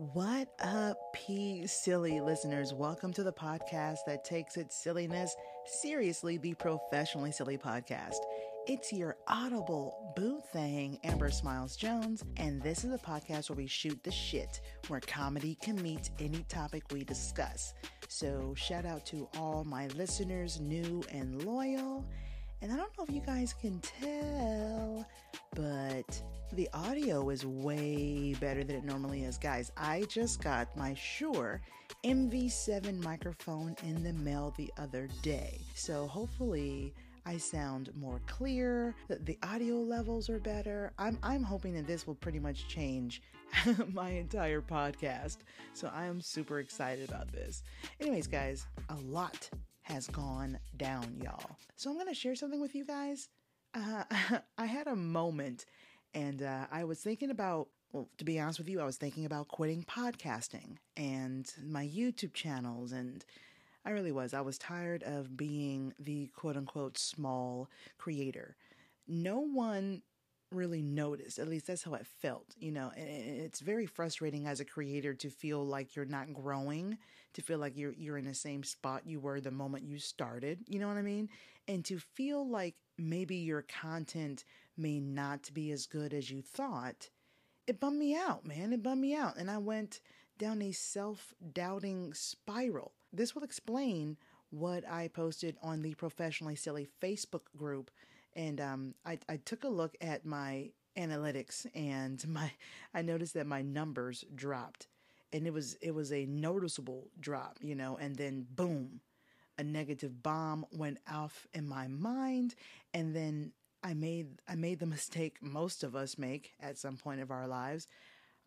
What up, P silly listeners? Welcome to the podcast that takes its silliness seriously, the professionally silly podcast. It's your audible boo thing, Amber Smiles Jones, and this is a podcast where we shoot the shit, where comedy can meet any topic we discuss. So, shout out to all my listeners, new and loyal. And I don't know if you guys can tell, but the audio is way better than it normally is. Guys, I just got my Shure MV7 microphone in the mail the other day. So hopefully, I sound more clear, the audio levels are better. I'm, I'm hoping that this will pretty much change my entire podcast. So I am super excited about this. Anyways, guys, a lot has gone down, y'all. So I'm going to share something with you guys. Uh, I had a moment and uh, I was thinking about, well, to be honest with you, I was thinking about quitting podcasting and my YouTube channels. And I really was. I was tired of being the quote unquote small creator. No one really noticed. At least that's how it felt. You know, it's very frustrating as a creator to feel like you're not growing, to feel like you're you're in the same spot you were the moment you started. You know what I mean? And to feel like maybe your content may not be as good as you thought. It bummed me out, man. It bummed me out. And I went down a self-doubting spiral. This will explain what I posted on the Professionally Silly Facebook group and um, I, I took a look at my analytics and my I noticed that my numbers dropped. And it was it was a noticeable drop you know and then boom a negative bomb went off in my mind. And then I made I made the mistake most of us make at some point of our lives.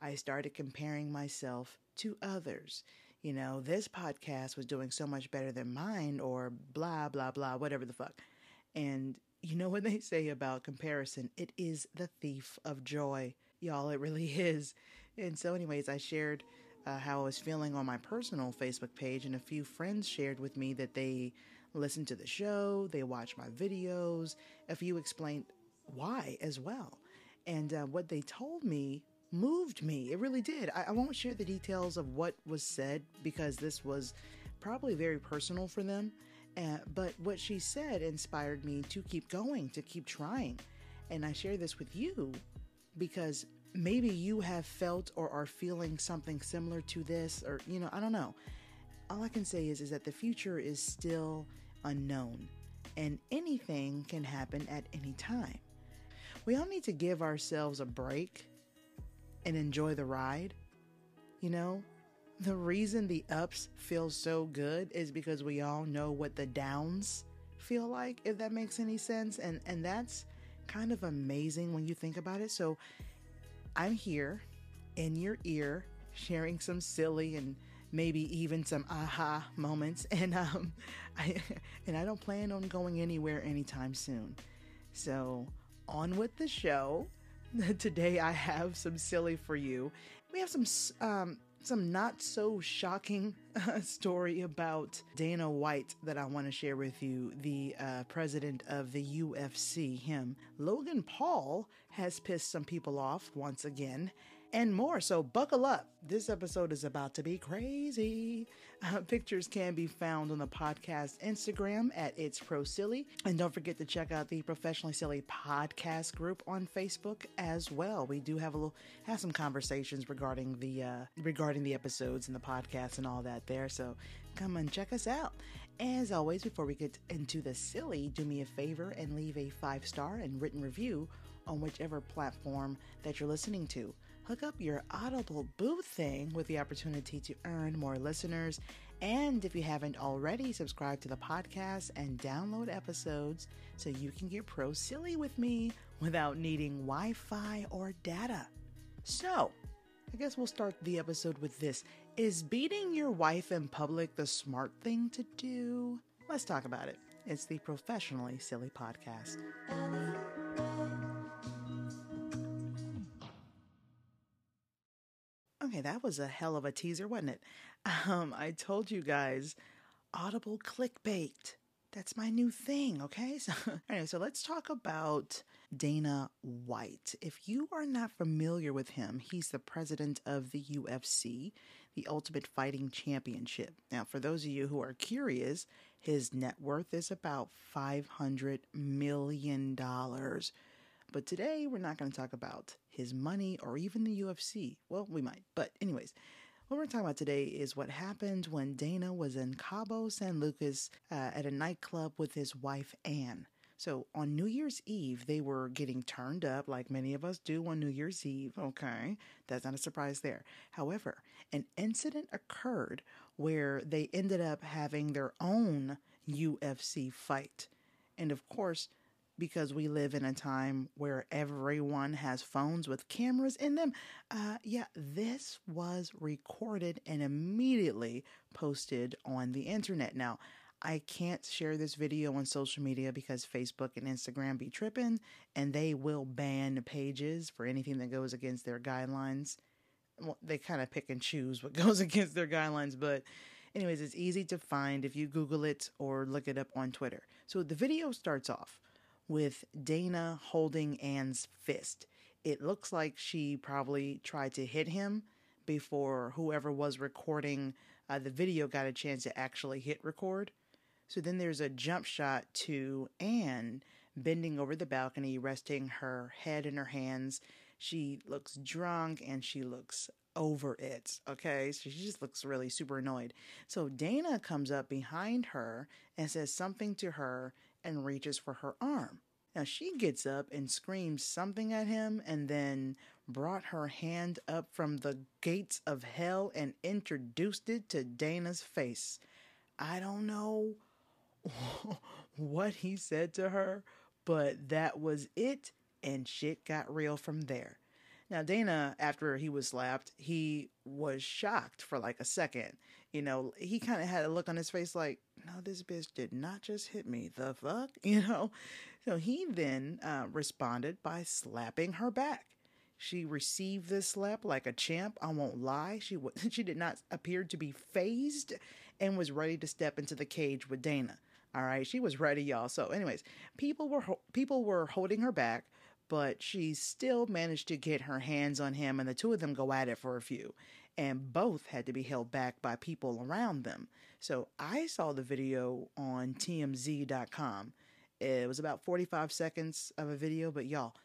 I started comparing myself to others. You know this podcast was doing so much better than mine or blah blah blah whatever the fuck. And you know what they say about comparison? It is the thief of joy. Y'all, it really is. And so, anyways, I shared uh, how I was feeling on my personal Facebook page, and a few friends shared with me that they listened to the show, they watched my videos. A few explained why as well. And uh, what they told me moved me. It really did. I, I won't share the details of what was said because this was probably very personal for them. Uh, but what she said inspired me to keep going, to keep trying. And I share this with you because maybe you have felt or are feeling something similar to this, or, you know, I don't know. All I can say is, is that the future is still unknown and anything can happen at any time. We all need to give ourselves a break and enjoy the ride. You know, the reason the ups feel so good is because we all know what the downs feel like, if that makes any sense. And and that's kind of amazing when you think about it. So I'm here in your ear sharing some silly and maybe even some aha moments and um I and I don't plan on going anywhere anytime soon. So on with the show. Today I have some silly for you. We have some um some not so shocking uh, story about Dana White that I want to share with you, the uh, president of the UFC, him. Logan Paul has pissed some people off once again, and more. So buckle up. This episode is about to be crazy. Uh, pictures can be found on the podcast Instagram at It's Pro Silly. And don't forget to check out the Professionally Silly podcast group on Facebook as well. We do have a little have some conversations regarding the uh, regarding the episodes and the podcast and all that there. So come and check us out. As always, before we get into the silly, do me a favor and leave a five star and written review on whichever platform that you're listening to hook up your Audible Boo thing with the opportunity to earn more listeners. And if you haven't already, subscribe to the podcast and download episodes so you can get pro silly with me without needing Wi Fi or data. So, I guess we'll start the episode with this Is beating your wife in public the smart thing to do? Let's talk about it. It's the Professionally Silly Podcast. Okay, that was a hell of a teaser, wasn't it? Um, I told you guys, Audible clickbait. That's my new thing, okay? So anyway, so let's talk about Dana White. If you are not familiar with him, he's the president of the UFC, the Ultimate Fighting Championship. Now, for those of you who are curious, his net worth is about $500 million. But today, we're not going to talk about his money or even the UFC. Well, we might. But, anyways, what we're talking about today is what happened when Dana was in Cabo San Lucas uh, at a nightclub with his wife, Anne. So on New Year's Eve, they were getting turned up like many of us do on New Year's Eve. Okay, that's not a surprise there. However, an incident occurred where they ended up having their own UFC fight. And of course, because we live in a time where everyone has phones with cameras in them, uh, yeah, this was recorded and immediately posted on the internet. Now, I can't share this video on social media because Facebook and Instagram be tripping and they will ban pages for anything that goes against their guidelines. Well, they kind of pick and choose what goes against their guidelines, but anyways, it's easy to find if you Google it or look it up on Twitter. So the video starts off with Dana holding Anne's fist. It looks like she probably tried to hit him before whoever was recording uh, the video got a chance to actually hit record. So then there's a jump shot to Anne bending over the balcony, resting her head in her hands. She looks drunk and she looks over it. Okay. So she just looks really super annoyed. So Dana comes up behind her and says something to her and reaches for her arm. Now she gets up and screams something at him and then brought her hand up from the gates of hell and introduced it to Dana's face. I don't know what he said to her, but that was it, and shit got real from there. Now, Dana, after he was slapped, he was shocked for like a second. You know, he kind of had a look on his face like, no, this bitch did not just hit me. The fuck? You know? So he then uh, responded by slapping her back. She received this slap like a champ. I won't lie. She w- she did not appear to be phased and was ready to step into the cage with Dana. All right, she was ready, y'all. So, anyways, people were people were holding her back, but she still managed to get her hands on him, and the two of them go at it for a few, and both had to be held back by people around them. So, I saw the video on TMZ.com. It was about 45 seconds of a video, but y'all,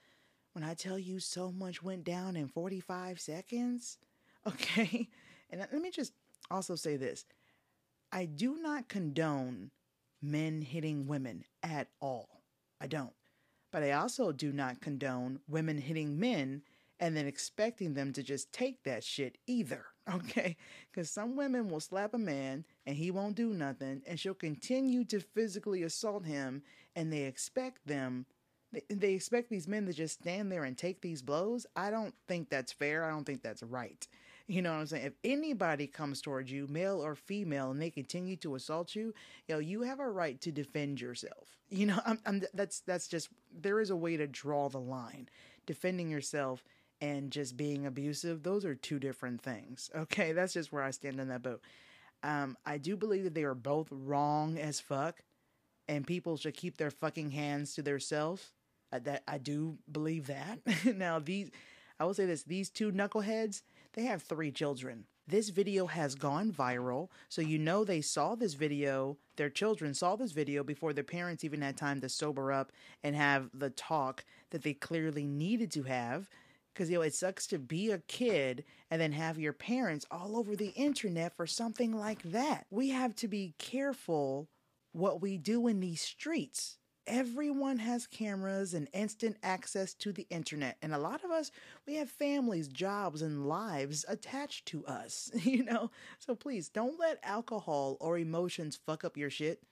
when I tell you so much went down in 45 seconds, okay? And let me just also say this I do not condone men hitting women at all. I don't. But I also do not condone women hitting men and then expecting them to just take that shit either. Okay? Because some women will slap a man and he won't do nothing, and she'll continue to physically assault him, and they expect them. They expect these men to just stand there and take these blows. I don't think that's fair. I don't think that's right. You know what I'm saying? If anybody comes towards you, male or female, and they continue to assault you, you know, you have a right to defend yourself. You know, I'm, I'm, that's that's just there is a way to draw the line. Defending yourself and just being abusive, those are two different things. Okay, that's just where I stand in that boat. Um, I do believe that they are both wrong as fuck, and people should keep their fucking hands to themselves. Uh, that I do believe that. now these, I will say this: these two knuckleheads they have three children. This video has gone viral, so you know they saw this video, their children saw this video before their parents even had time to sober up and have the talk that they clearly needed to have. Because, you know, it sucks to be a kid and then have your parents all over the internet for something like that. We have to be careful what we do in these streets everyone has cameras and instant access to the internet. And a lot of us, we have families, jobs, and lives attached to us, you know? So please don't let alcohol or emotions fuck up your shit.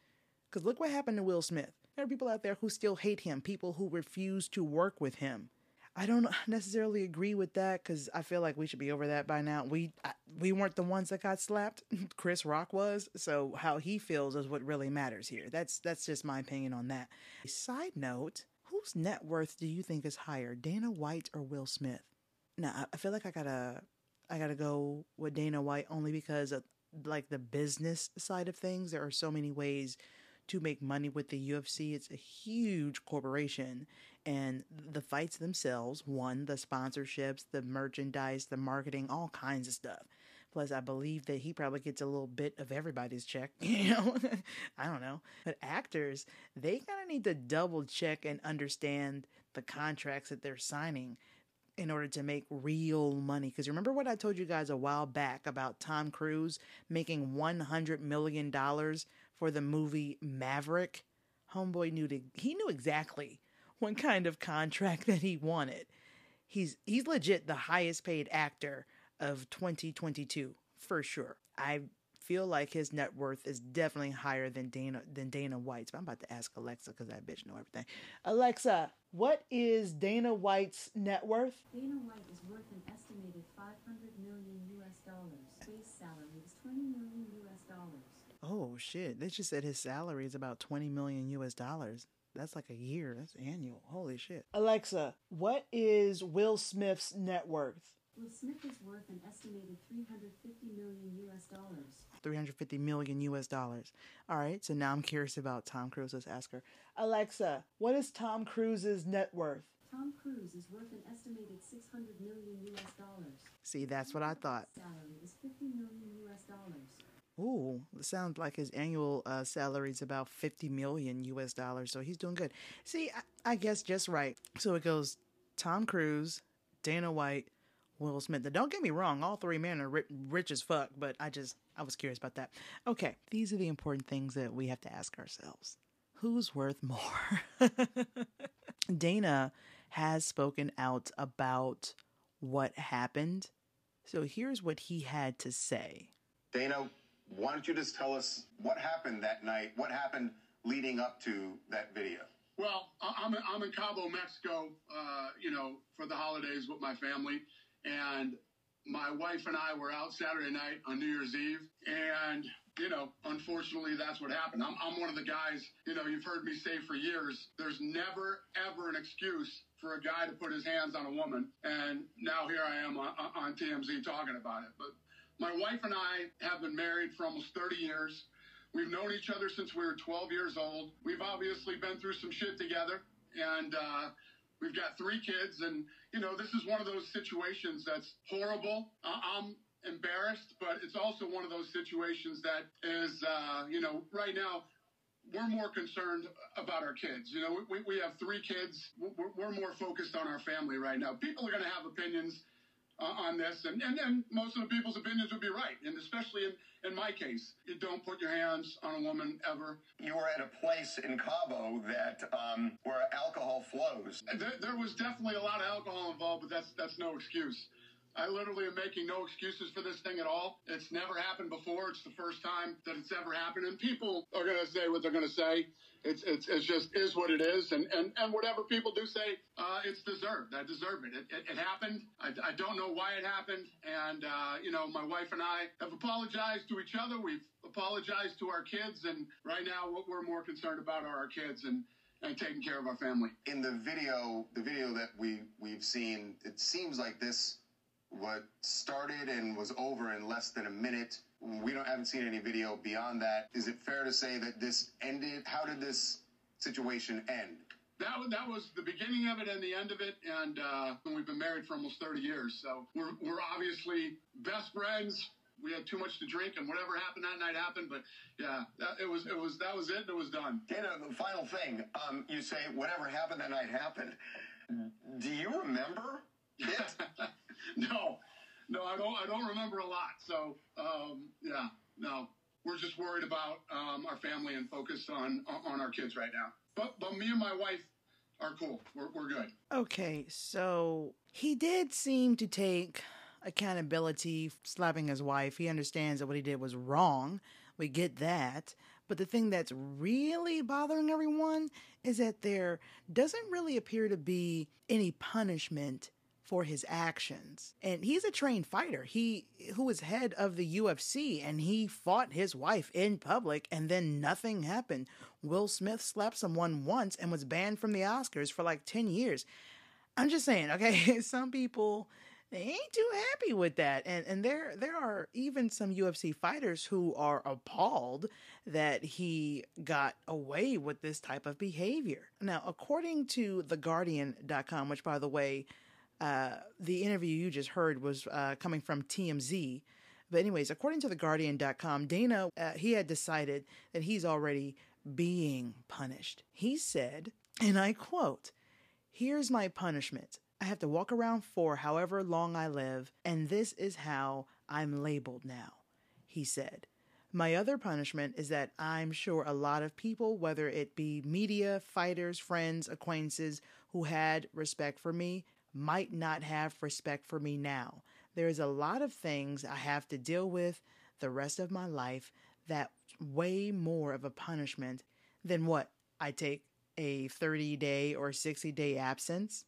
Because look what happened to Will Smith. There are people out there who still hate him, people who refuse to work with him. I don't necessarily agree with that because I feel like we should be over that by now. We I, we weren't the ones that got slapped. Chris Rock was. So how he feels is what really matters here. That's that's just my opinion on that. Side note: Whose net worth do you think is higher, Dana White or Will Smith? Now I feel like I gotta I gotta go with Dana White only because of like the business side of things. There are so many ways to make money with the UFC. It's a huge corporation, and the fights themselves one, the sponsorships, the merchandise, the marketing, all kinds of stuff. Plus, I believe that he probably gets a little bit of everybody's check. You know, I don't know. But actors, they kind of need to double check and understand the contracts that they're signing in order to make real money. Because remember what I told you guys a while back about Tom Cruise making $100 million for the movie Maverick? Homeboy knew to, he knew exactly what kind of contract that he wanted. He's he's legit the highest paid actor of 2022 for sure. I feel like his net worth is definitely higher than Dana than Dana White's. But I'm about to ask Alexa because that bitch know everything. Alexa, what is Dana White's net worth? Dana White is worth an estimated 500 million US dollars. Base salary is 20 million US dollars. Oh shit! They just said his salary is about 20 million US dollars. That's like a year. That's annual. Holy shit. Alexa, what is Will Smith's net worth? Will Smith is worth an estimated 350 million US dollars. 350 million US dollars. All right, so now I'm curious about Tom Cruise. Let's ask her. Alexa, what is Tom Cruise's net worth? Tom Cruise is worth an estimated 600 million US dollars. See, that's what I thought. Salary is 50 million US dollars. Ooh, sounds like his annual uh, salary is about 50 million US dollars, so he's doing good. See, I, I guess just right. So it goes Tom Cruise, Dana White, Will Smith. Now, don't get me wrong, all three men are ri- rich as fuck, but I just, I was curious about that. Okay, these are the important things that we have to ask ourselves who's worth more? Dana has spoken out about what happened. So here's what he had to say. Dana, why don't you just tell us what happened that night? What happened leading up to that video? Well, I'm I'm in Cabo, Mexico, uh, you know, for the holidays with my family. And my wife and I were out Saturday night on New Year's Eve. And, you know, unfortunately, that's what happened. I'm, I'm one of the guys, you know, you've heard me say for years, there's never, ever an excuse for a guy to put his hands on a woman. And now here I am on, on TMZ talking about it. But my wife and I have been married for almost 30 years. We've known each other since we were 12 years old. We've obviously been through some shit together. And, uh, We've got three kids, and you know this is one of those situations that's horrible. Uh, I'm embarrassed, but it's also one of those situations that is, uh, you know, right now we're more concerned about our kids. You know, we, we have three kids. We're, we're more focused on our family right now. People are going to have opinions uh, on this, and, and and most of the people's opinions would be right, and especially in in my case, you don't put your hands on a woman ever. You were at a place in Cabo that um, where alcohol flows. There, there was definitely a lot of alcohol involved, but that's that's no excuse. I literally am making no excuses for this thing at all. It's never happened before. It's the first time that it's ever happened. And people are going to say what they're going to say. It's, it's, it's just is what it is. And, and, and whatever people do say, uh, it's deserved. I deserve it. It, it, it happened. I, I don't know why it happened. And, uh, you know, my wife and I have apologized to each other. We've apologized to our kids. And right now, what we're more concerned about are our kids and, and taking care of our family. In the video, the video that we we've seen, it seems like this what started and was over in less than a minute. We don't haven't seen any video beyond that. Is it fair to say that this ended? How did this situation end? That was, that was the beginning of it and the end of it, and uh, we've been married for almost 30 years. So we're, we're obviously best friends. We had too much to drink, and whatever happened that night happened. But yeah, that, it was it was that was it. And it was done. Dana, the final thing. Um, you say whatever happened that night happened. Do you remember it? no, no, I don't. I don't remember a lot. So um, yeah, no, we're just worried about um, our family and focused on on our kids right now. But but me and my wife are cool. We're we're good. Okay, so he did seem to take accountability slapping his wife. He understands that what he did was wrong. We get that. But the thing that's really bothering everyone is that there doesn't really appear to be any punishment for his actions. And he's a trained fighter. He who is head of the UFC and he fought his wife in public and then nothing happened. Will Smith slapped someone once and was banned from the Oscars for like 10 years. I'm just saying, okay, some people they ain't too happy with that. And and there there are even some UFC fighters who are appalled that he got away with this type of behavior. Now, according to the theguardian.com, which by the way, uh, the interview you just heard was uh, coming from TMZ. But anyways, according to theguardian.com, Dana uh, he had decided that he's already being punished. He said, and I quote, "Here's my punishment. I have to walk around for however long I live, and this is how I'm labeled now, he said. My other punishment is that I'm sure a lot of people, whether it be media, fighters, friends, acquaintances, who had respect for me, might not have respect for me now. There's a lot of things I have to deal with the rest of my life that way more of a punishment than what I take a 30 day or 60 day absence.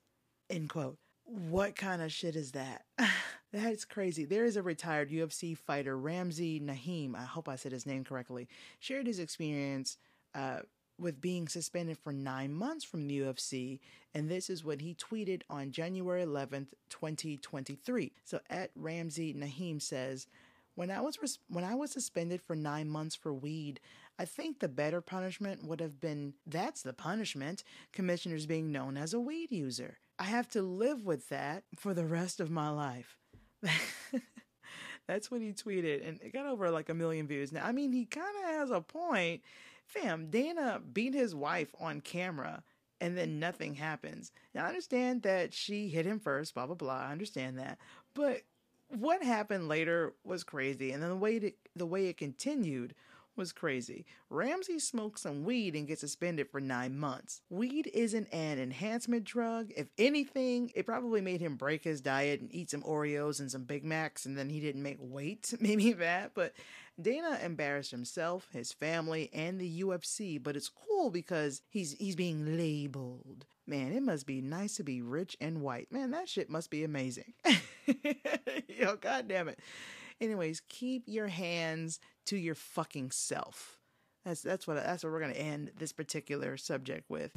End quote. What kind of shit is that? That's crazy. There is a retired UFC fighter, Ramsey Naheem, I hope I said his name correctly, shared his experience uh, with being suspended for nine months from the UFC. And this is what he tweeted on January 11th, 2023. So at Ramsey Naheem says, when I was res- when I was suspended for 9 months for weed, I think the better punishment would have been that's the punishment, commissioners being known as a weed user. I have to live with that for the rest of my life. That's what he tweeted, and it got over like a million views. Now, I mean, he kind of has a point. Fam, Dana beat his wife on camera, and then nothing happens. Now, I understand that she hit him first, blah, blah, blah. I understand that. But what happened later was crazy. And then the way the way it continued was crazy. Ramsey smoked some weed and gets suspended for nine months. Weed isn't an enhancement drug. If anything, it probably made him break his diet and eat some Oreos and some Big Macs, and then he didn't make weight. Maybe that. But Dana embarrassed himself, his family, and the UFC. But it's cool because he's he's being labeled. Man, it must be nice to be rich and white. Man, that shit must be amazing. Yo, god damn it. Anyways, keep your hands to your fucking self. That's that's what that's what we're gonna end this particular subject with.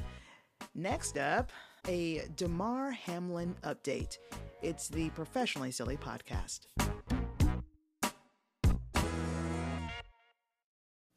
Next up, a Damar Hamlin update. It's the Professionally Silly podcast.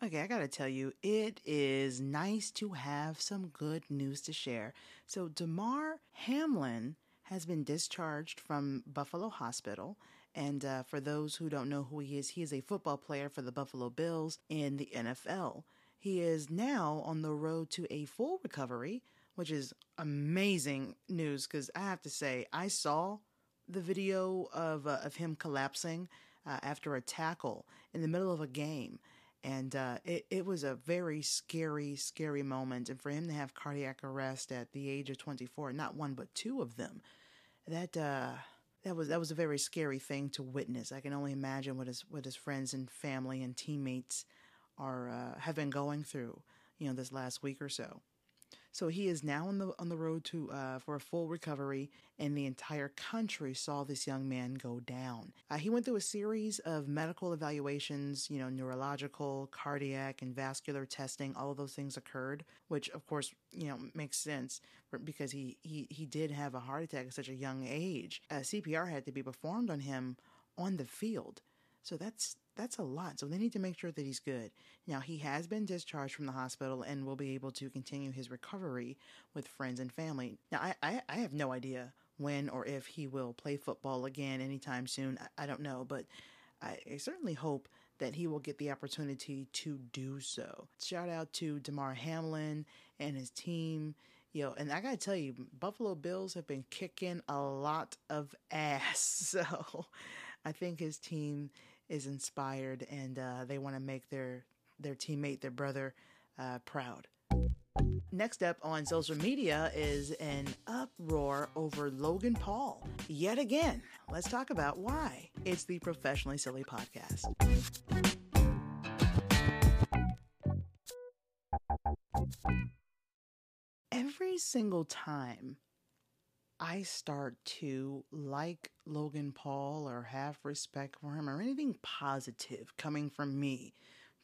Okay, I gotta tell you, it is nice to have some good news to share. So, Damar Hamlin has been discharged from Buffalo Hospital and uh, for those who don't know who he is, he is a football player for the Buffalo Bills in the NFL. He is now on the road to a full recovery, which is amazing news because I have to say, I saw the video of, uh, of him collapsing uh, after a tackle in the middle of a game. And uh, it, it was a very scary, scary moment. And for him to have cardiac arrest at the age of 24, not one, but two of them, that uh, that was that was a very scary thing to witness. I can only imagine what his what his friends and family and teammates are uh, have been going through, you know, this last week or so. So he is now on the on the road to uh, for a full recovery, and the entire country saw this young man go down. Uh, he went through a series of medical evaluations, you know, neurological, cardiac, and vascular testing. All of those things occurred, which of course you know makes sense because he he he did have a heart attack at such a young age. Uh, CPR had to be performed on him on the field. So that's that's a lot. So they need to make sure that he's good. Now, he has been discharged from the hospital and will be able to continue his recovery with friends and family. Now, I, I, I have no idea when or if he will play football again anytime soon. I, I don't know, but I, I certainly hope that he will get the opportunity to do so. Shout out to Damar Hamlin and his team. Yo, and I gotta tell you, Buffalo Bills have been kicking a lot of ass. So I think his team is inspired and uh, they want to make their their teammate, their brother, uh, proud. Next up on social media is an uproar over Logan Paul. Yet again, let's talk about why. It's the Professionally Silly podcast. Every single time I start to like Logan Paul or have respect for him or anything positive coming from me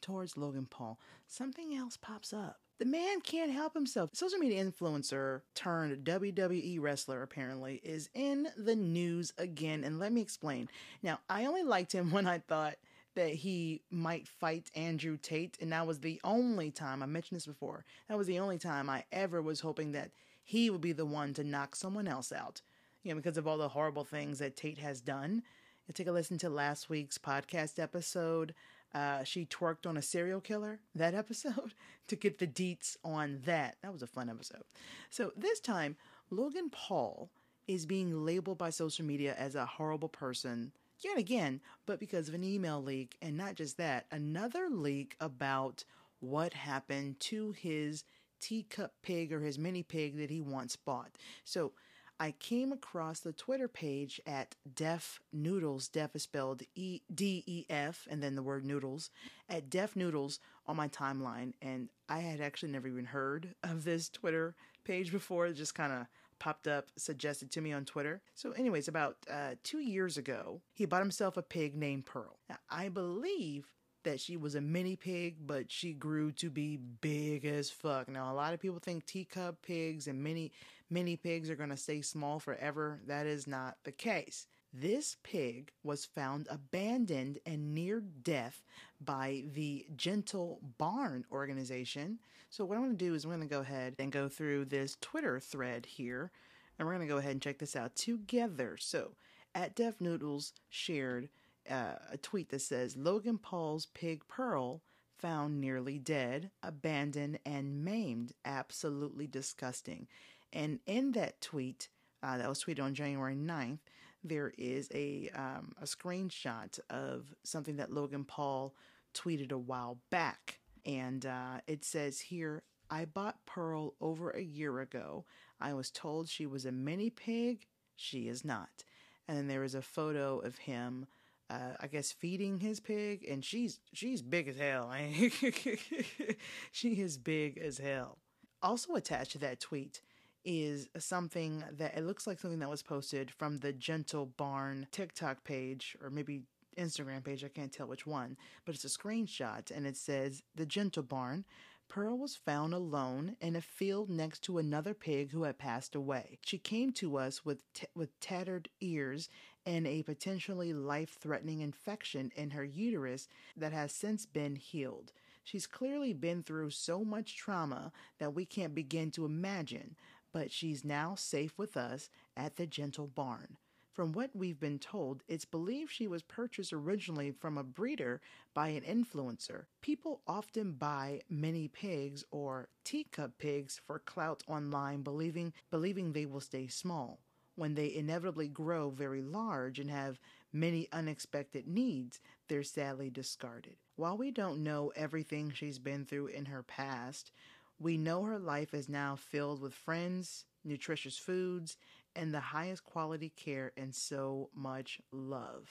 towards Logan Paul, something else pops up. The man can't help himself. Social media influencer turned WWE wrestler apparently is in the news again. And let me explain. Now, I only liked him when I thought that he might fight Andrew Tate. And that was the only time, I mentioned this before, that was the only time I ever was hoping that he would be the one to knock someone else out. You know, because of all the horrible things that Tate has done. You take a listen to last week's podcast episode uh, she twerked on a serial killer that episode to get the deets on that. That was a fun episode. So this time, Logan Paul is being labeled by social media as a horrible person yet again, but because of an email leak. And not just that, another leak about what happened to his teacup pig or his mini pig that he once bought. So I came across the Twitter page at Def Noodles. Def is spelled E D E F and then the word noodles at Def Noodles on my timeline. And I had actually never even heard of this Twitter page before. It just kind of popped up, suggested to me on Twitter. So, anyways, about uh, two years ago, he bought himself a pig named Pearl. Now, I believe that she was a mini pig, but she grew to be big as fuck. Now, a lot of people think teacup pigs and mini mini pigs are going to stay small forever. That is not the case. This pig was found abandoned and near death by the Gentle Barn organization. So, what I'm going to do is I'm going to go ahead and go through this Twitter thread here, and we're going to go ahead and check this out together. So, at Def Noodles shared uh, a tweet that says Logan Paul's pig Pearl found nearly dead, abandoned, and maimed. Absolutely disgusting. And in that tweet, uh, that was tweeted on January 9th, there is a um, a screenshot of something that Logan Paul tweeted a while back, and uh, it says here, "I bought Pearl over a year ago. I was told she was a mini pig. She is not." And then there is a photo of him uh, I guess feeding his pig, and she's she's big as hell. she is big as hell. Also attached to that tweet is something that it looks like something that was posted from the Gentle Barn TikTok page or maybe Instagram page. I can't tell which one, but it's a screenshot and it says the Gentle Barn. Pearl was found alone in a field next to another pig who had passed away. She came to us with t- with tattered ears and a potentially life threatening infection in her uterus that has since been healed. She's clearly been through so much trauma that we can't begin to imagine, but she's now safe with us at the Gentle Barn. From what we've been told, it's believed she was purchased originally from a breeder by an influencer. People often buy mini pigs or teacup pigs for clout online, believing believing they will stay small when they inevitably grow very large and have many unexpected needs, they're sadly discarded. While we don't know everything she's been through in her past, we know her life is now filled with friends, nutritious foods, and the highest quality care and so much love.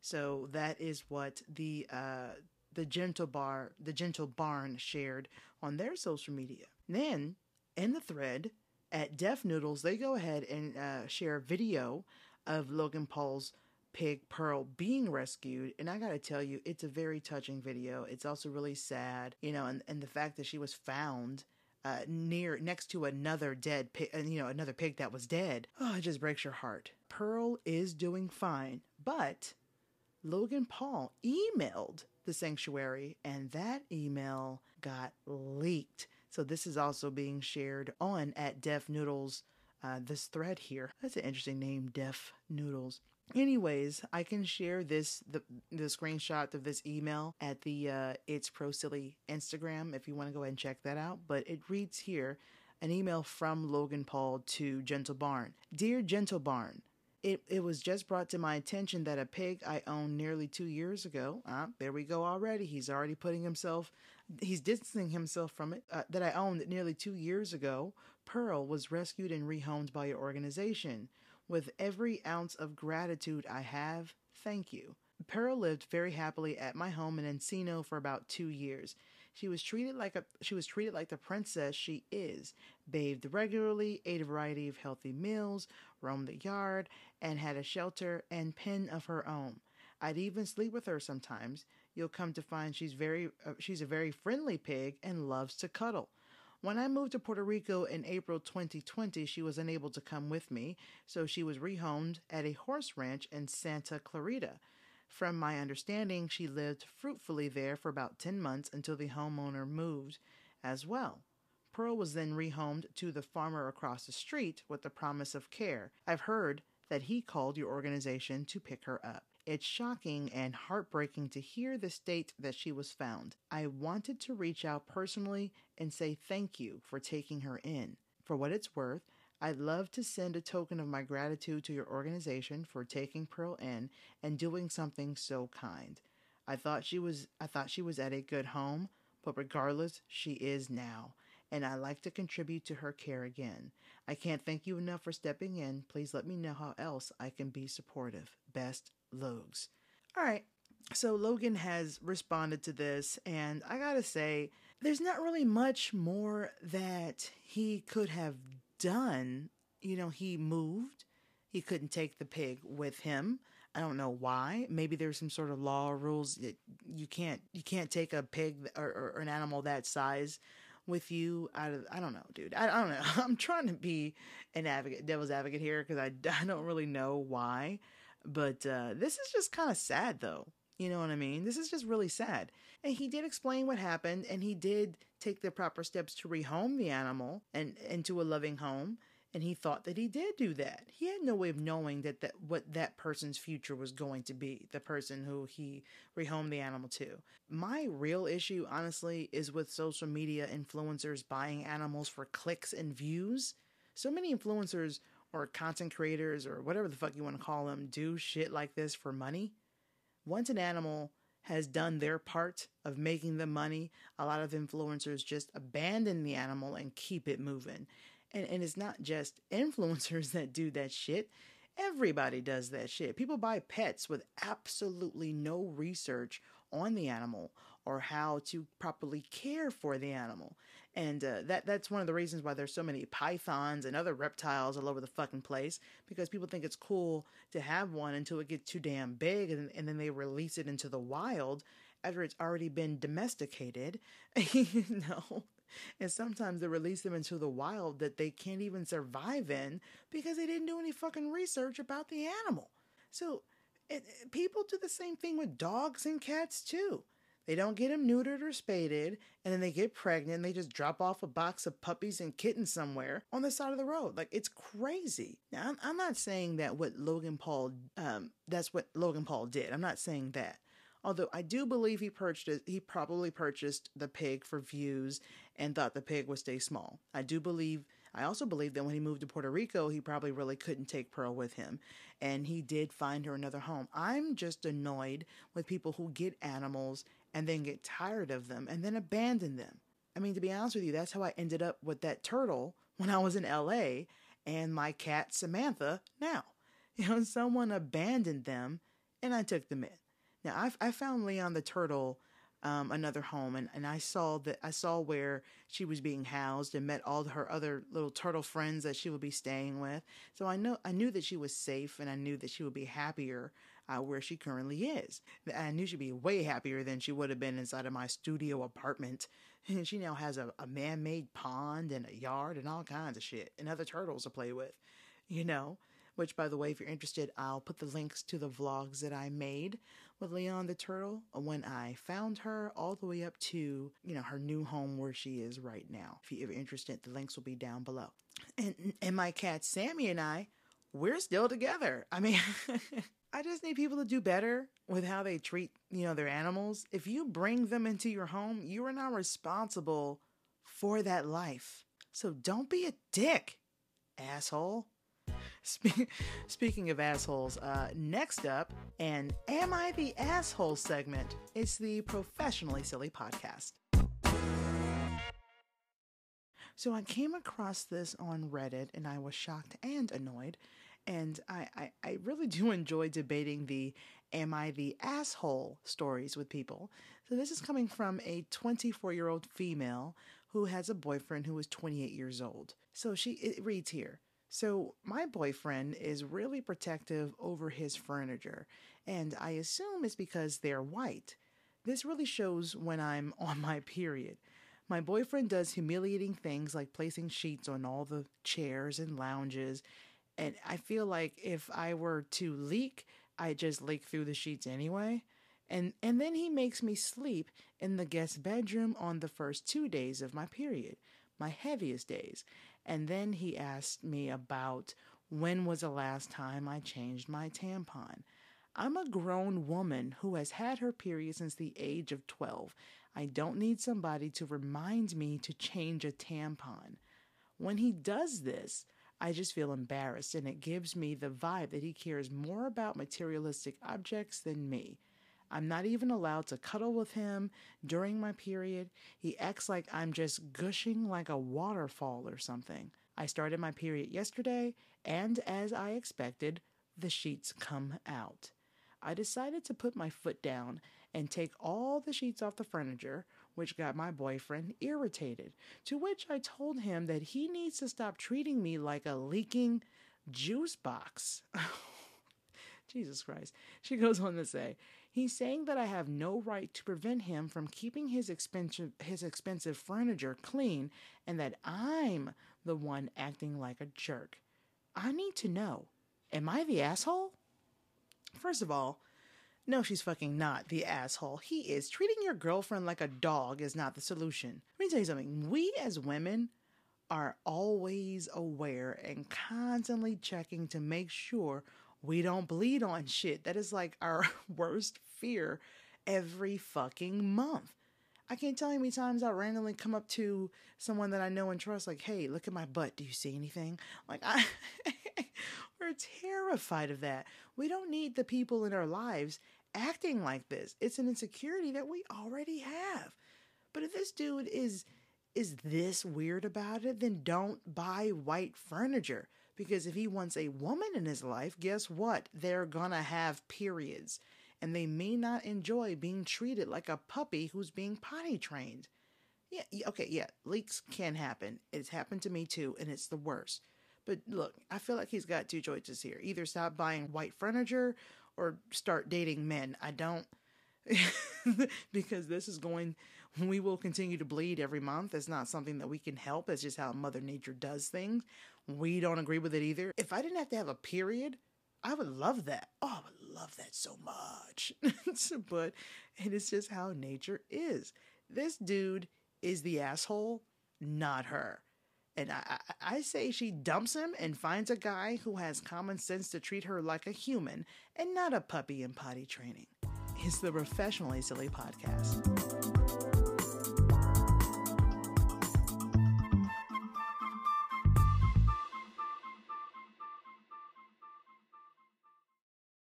So that is what the uh, the gentle bar the gentle barn shared on their social media. Then in the thread, at Def Noodles, they go ahead and uh, share a video of Logan Paul's pig Pearl being rescued. And I gotta tell you, it's a very touching video. It's also really sad, you know, and, and the fact that she was found uh, near next to another dead pig, uh, you know, another pig that was dead. Oh, it just breaks your heart. Pearl is doing fine, but Logan Paul emailed the sanctuary, and that email got leaked. So this is also being shared on at Def Noodles. Uh, this thread here. That's an interesting name, Def Noodles. Anyways, I can share this the the screenshot of this email at the uh, It's Pro Silly Instagram if you want to go ahead and check that out. But it reads here an email from Logan Paul to Gentle Barn. Dear Gentle Barn, it, it was just brought to my attention that a pig I owned nearly two years ago, ah, there we go already. He's already putting himself he's distancing himself from it, uh, that I owned nearly two years ago, Pearl was rescued and rehomed by your organization. With every ounce of gratitude I have, thank you. Pearl lived very happily at my home in Encino for about two years. She was treated like a she was treated like the princess she is, bathed regularly, ate a variety of healthy meals, roamed the yard, and had a shelter and pen of her own. I'd even sleep with her sometimes you'll come to find she's very uh, she's a very friendly pig and loves to cuddle. When I moved to Puerto Rico in April 2020, she was unable to come with me, so she was rehomed at a horse ranch in Santa Clarita. From my understanding, she lived fruitfully there for about 10 months until the homeowner moved as well. Pearl was then rehomed to the farmer across the street with the promise of care. I've heard that he called your organization to pick her up. It's shocking and heartbreaking to hear the state that she was found. I wanted to reach out personally and say thank you for taking her in. For what it's worth, I'd love to send a token of my gratitude to your organization for taking Pearl in and doing something so kind. I thought she was I thought she was at a good home, but regardless, she is now and I'd like to contribute to her care again. I can't thank you enough for stepping in. Please let me know how else I can be supportive. Best, Logs. All right. So Logan has responded to this, and I gotta say, there's not really much more that he could have done. You know, he moved. He couldn't take the pig with him. I don't know why. Maybe there's some sort of law rules that you can't you can't take a pig or, or, or an animal that size with you out of I don't know, dude. I, I don't know. I'm trying to be an advocate, devil's advocate here because I, I don't really know why, but uh, this is just kind of sad though. You know what I mean? This is just really sad. And he did explain what happened, and he did take the proper steps to rehome the animal and into a loving home and he thought that he did do that. He had no way of knowing that, that what that person's future was going to be, the person who he rehomed the animal to. My real issue, honestly, is with social media influencers buying animals for clicks and views. So many influencers or content creators or whatever the fuck you want to call them do shit like this for money. Once an animal has done their part of making the money, a lot of influencers just abandon the animal and keep it moving. And, and it's not just influencers that do that shit. Everybody does that shit. People buy pets with absolutely no research on the animal or how to properly care for the animal. And uh, that that's one of the reasons why there's so many pythons and other reptiles all over the fucking place because people think it's cool to have one until it gets too damn big and, and then they release it into the wild after it's already been domesticated. you know, and sometimes they release them into the wild that they can't even survive in because they didn't do any fucking research about the animal. So it, people do the same thing with dogs and cats too. They don't get them neutered or spaded, and then they get pregnant. And they just drop off a box of puppies and kittens somewhere on the side of the road. Like it's crazy. Now, I'm, I'm not saying that what Logan Paul, um, that's what Logan Paul did. I'm not saying that. Although I do believe he purchased, he probably purchased the pig for views and thought the pig would stay small. I do believe, I also believe that when he moved to Puerto Rico, he probably really couldn't take Pearl with him. And he did find her another home. I'm just annoyed with people who get animals and then get tired of them and then abandon them. I mean, to be honest with you, that's how I ended up with that turtle when I was in LA and my cat Samantha now. You know, someone abandoned them and I took them in. Now I I found Leon the turtle um, another home and, and I saw that I saw where she was being housed and met all her other little turtle friends that she would be staying with. So I know I knew that she was safe and I knew that she would be happier uh, where she currently is. I knew she'd be way happier than she would have been inside of my studio apartment. And she now has a, a man made pond and a yard and all kinds of shit and other turtles to play with, you know which by the way, if you're interested, I'll put the links to the vlogs that I made with Leon the Turtle uh, when I found her all the way up to, you know, her new home where she is right now. If you're interested, the links will be down below. And and my cat Sammy and I, we're still together. I mean, I just need people to do better with how they treat, you know, their animals. If you bring them into your home, you are now responsible for that life. So don't be a dick, asshole. Spe- speaking of assholes, uh, next up, and Am I the Asshole segment It's the Professionally Silly podcast. So I came across this on Reddit and I was shocked and annoyed. And I, I, I really do enjoy debating the Am I the Asshole stories with people. So this is coming from a 24 year old female who has a boyfriend who is 28 years old. So she it reads here. So, my boyfriend is really protective over his furniture, and I assume it's because they're white. This really shows when I'm on my period. My boyfriend does humiliating things like placing sheets on all the chairs and lounges. And I feel like if I were to leak, I'd just leak through the sheets anyway. And and then he makes me sleep in the guest bedroom on the first 2 days of my period, my heaviest days. And then he asked me about when was the last time I changed my tampon. I'm a grown woman who has had her period since the age of 12. I don't need somebody to remind me to change a tampon. When he does this, I just feel embarrassed, and it gives me the vibe that he cares more about materialistic objects than me. I'm not even allowed to cuddle with him during my period. He acts like I'm just gushing like a waterfall or something. I started my period yesterday, and as I expected, the sheets come out. I decided to put my foot down and take all the sheets off the furniture, which got my boyfriend irritated. To which I told him that he needs to stop treating me like a leaking juice box. Jesus Christ. She goes on to say, He's saying that I have no right to prevent him from keeping his expensive his expensive furniture clean and that I'm the one acting like a jerk. I need to know, am I the asshole? First of all, no, she's fucking not the asshole. He is. Treating your girlfriend like a dog is not the solution. Let me tell you something. We as women are always aware and constantly checking to make sure we don't bleed on shit. That is like our worst fear every fucking month. I can't tell you how many times I randomly come up to someone that I know and trust, like, hey, look at my butt. Do you see anything? Like, I, we're terrified of that. We don't need the people in our lives acting like this. It's an insecurity that we already have. But if this dude is is this weird about it, then don't buy white furniture. Because if he wants a woman in his life, guess what? They're gonna have periods. And they may not enjoy being treated like a puppy who's being potty trained. Yeah, okay, yeah, leaks can happen. It's happened to me too, and it's the worst. But look, I feel like he's got two choices here. Either stop buying white furniture or start dating men. I don't because this is going we will continue to bleed every month. It's not something that we can help. It's just how Mother Nature does things. We don't agree with it either. If I didn't have to have a period, I would love that. Oh, I would love that so much. but it is just how nature is. This dude is the asshole, not her. And I, I, I, say she dumps him and finds a guy who has common sense to treat her like a human and not a puppy in potty training. It's the Professionally Silly Podcast.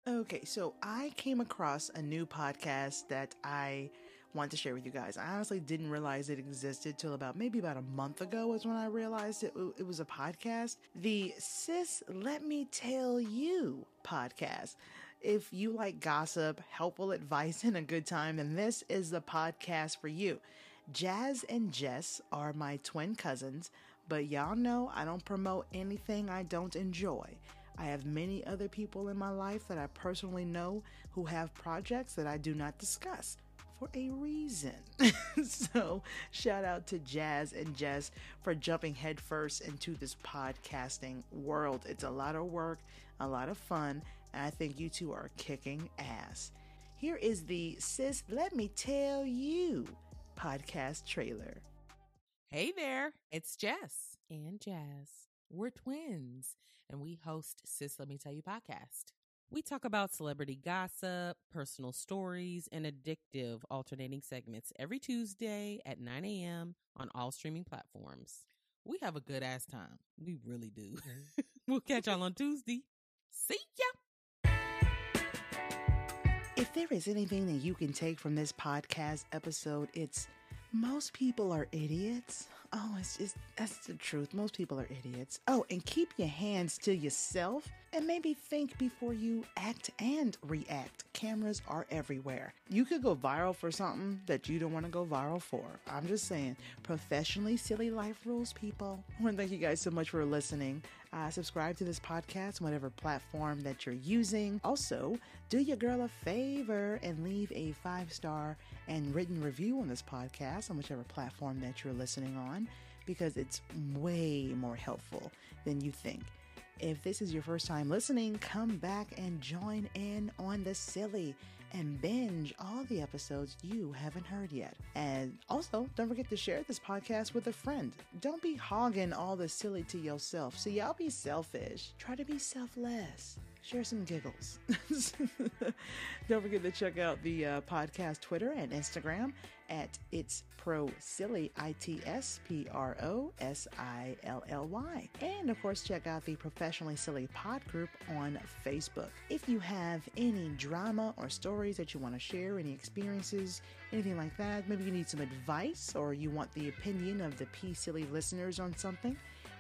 Okay, so I came across a new podcast that I want to share with you guys. I honestly didn't realize it existed till about maybe about a month ago was when I realized it, it was a podcast. The Sis Let Me Tell You podcast. If you like gossip, helpful advice, and a good time, then this is the podcast for you. Jazz and Jess are my twin cousins, but y'all know I don't promote anything I don't enjoy. I have many other people in my life that I personally know who have projects that I do not discuss for a reason. so, shout out to Jazz and Jess for jumping headfirst into this podcasting world. It's a lot of work, a lot of fun, and I think you two are kicking ass. Here is the Sis Let Me Tell You podcast trailer. Hey there, it's Jess and Jazz. We're twins, and we host Sis Let Me Tell You podcast. We talk about celebrity gossip, personal stories, and addictive alternating segments every Tuesday at 9 a.m. on all streaming platforms. We have a good ass time. We really do. we'll catch y'all on Tuesday. See ya. If there is anything that you can take from this podcast episode, it's most people are idiots. Oh, it's just that's the truth. Most people are idiots. Oh, and keep your hands to yourself And maybe think before you act and react. Cameras are everywhere. You could go viral for something that you don't want to go viral for. I'm just saying, professionally silly life rules, people. I want to thank you guys so much for listening. Uh, subscribe to this podcast, on whatever platform that you're using. Also, do your girl a favor and leave a five star and written review on this podcast on whichever platform that you're listening on because it's way more helpful than you think. If this is your first time listening, come back and join in on the silly and binge all the episodes you haven't heard yet. And also, don't forget to share this podcast with a friend. Don't be hogging all the silly to yourself. See, y'all be selfish. Try to be selfless. Share some giggles. don't forget to check out the uh, podcast Twitter and Instagram at It's Pro Silly, I T S P R O S I L L Y. And of course, check out the Professionally Silly Pod group on Facebook. If you have any drama or stories that you want to share, any experiences, anything like that, maybe you need some advice or you want the opinion of the P Silly listeners on something,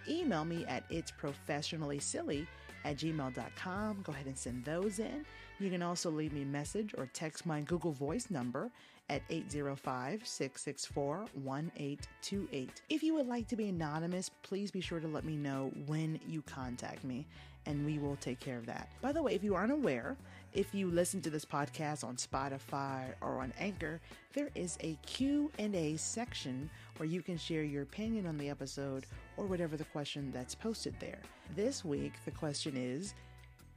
email me at It's Professionally Silly at gmail.com. Go ahead and send those in. You can also leave me a message or text my Google Voice number at 805 664 1828. If you would like to be anonymous, please be sure to let me know when you contact me and we will take care of that. By the way, if you aren't aware, if you listen to this podcast on Spotify or on Anchor, there is a Q&A section where you can share your opinion on the episode or whatever the question that's posted there. This week, the question is,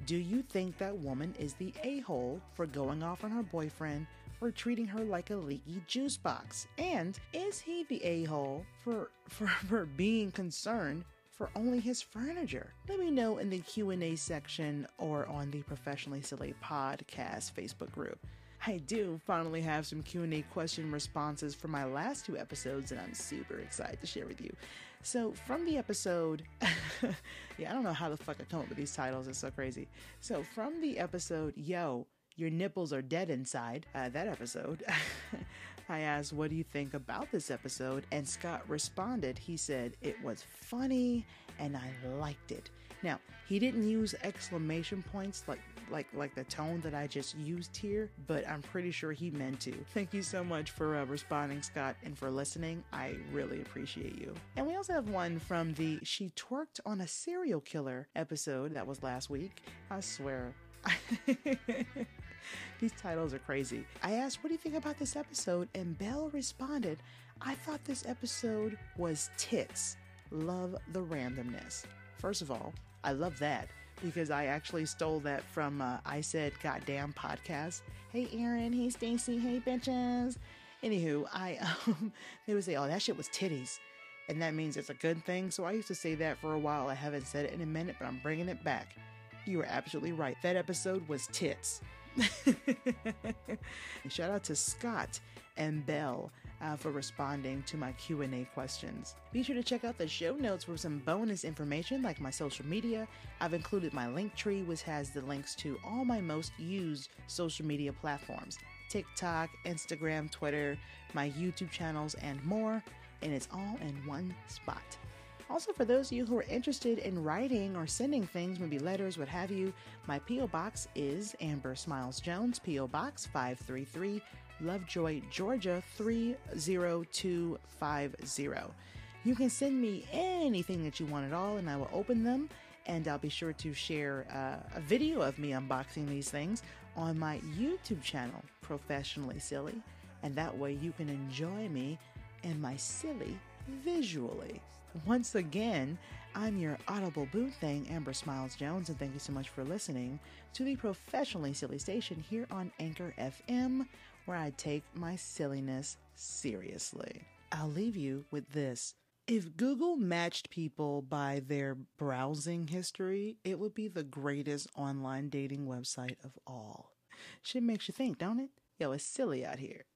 do you think that woman is the a-hole for going off on her boyfriend for treating her like a leaky juice box? And is he the a-hole for, for, for being concerned for only his furniture? Let me know in the Q&A section or on the Professionally Silly Podcast Facebook group. I do finally have some Q&A question responses for my last two episodes and I'm super excited to share with you. So, from the episode, yeah, I don't know how the fuck I come up with these titles. It's so crazy. So, from the episode, Yo, Your Nipples Are Dead Inside, uh, that episode, I asked, What do you think about this episode? And Scott responded, He said, It was funny and I liked it. Now, he didn't use exclamation points like like like the tone that I just used here, but I'm pretty sure he meant to. Thank you so much for uh, responding, Scott, and for listening. I really appreciate you. And we also have one from the She Twerked on a Serial Killer episode that was last week. I swear. These titles are crazy. I asked, What do you think about this episode? And Belle responded, I thought this episode was tits. Love the randomness. First of all, I love that because I actually stole that from uh, I Said Goddamn podcast. Hey, Aaron. Hey, Stacy. Hey, bitches. Anywho, I um, they would say, "Oh, that shit was titties," and that means it's a good thing. So I used to say that for a while. I haven't said it in a minute, but I'm bringing it back. You were absolutely right. That episode was tits. Shout out to Scott and Belle uh, for responding to my Q&A questions. Be sure to check out the show notes for some bonus information like my social media. I've included my link tree which has the links to all my most used social media platforms. TikTok, Instagram, Twitter, my YouTube channels, and more, and it's all in one spot. Also, for those of you who are interested in writing or sending things, maybe letters, what have you, my P.O. Box is Amber Smiles Jones, P.O. Box 533, Lovejoy, Georgia 30250. You can send me anything that you want at all, and I will open them. And I'll be sure to share uh, a video of me unboxing these things on my YouTube channel, Professionally Silly. And that way you can enjoy me and my silly visually. Once again, I'm your audible boo thing, Amber Smiles Jones, and thank you so much for listening to the Professionally Silly Station here on Anchor FM, where I take my silliness seriously. I'll leave you with this. If Google matched people by their browsing history, it would be the greatest online dating website of all. Shit makes you think, don't it? Yo, it's silly out here.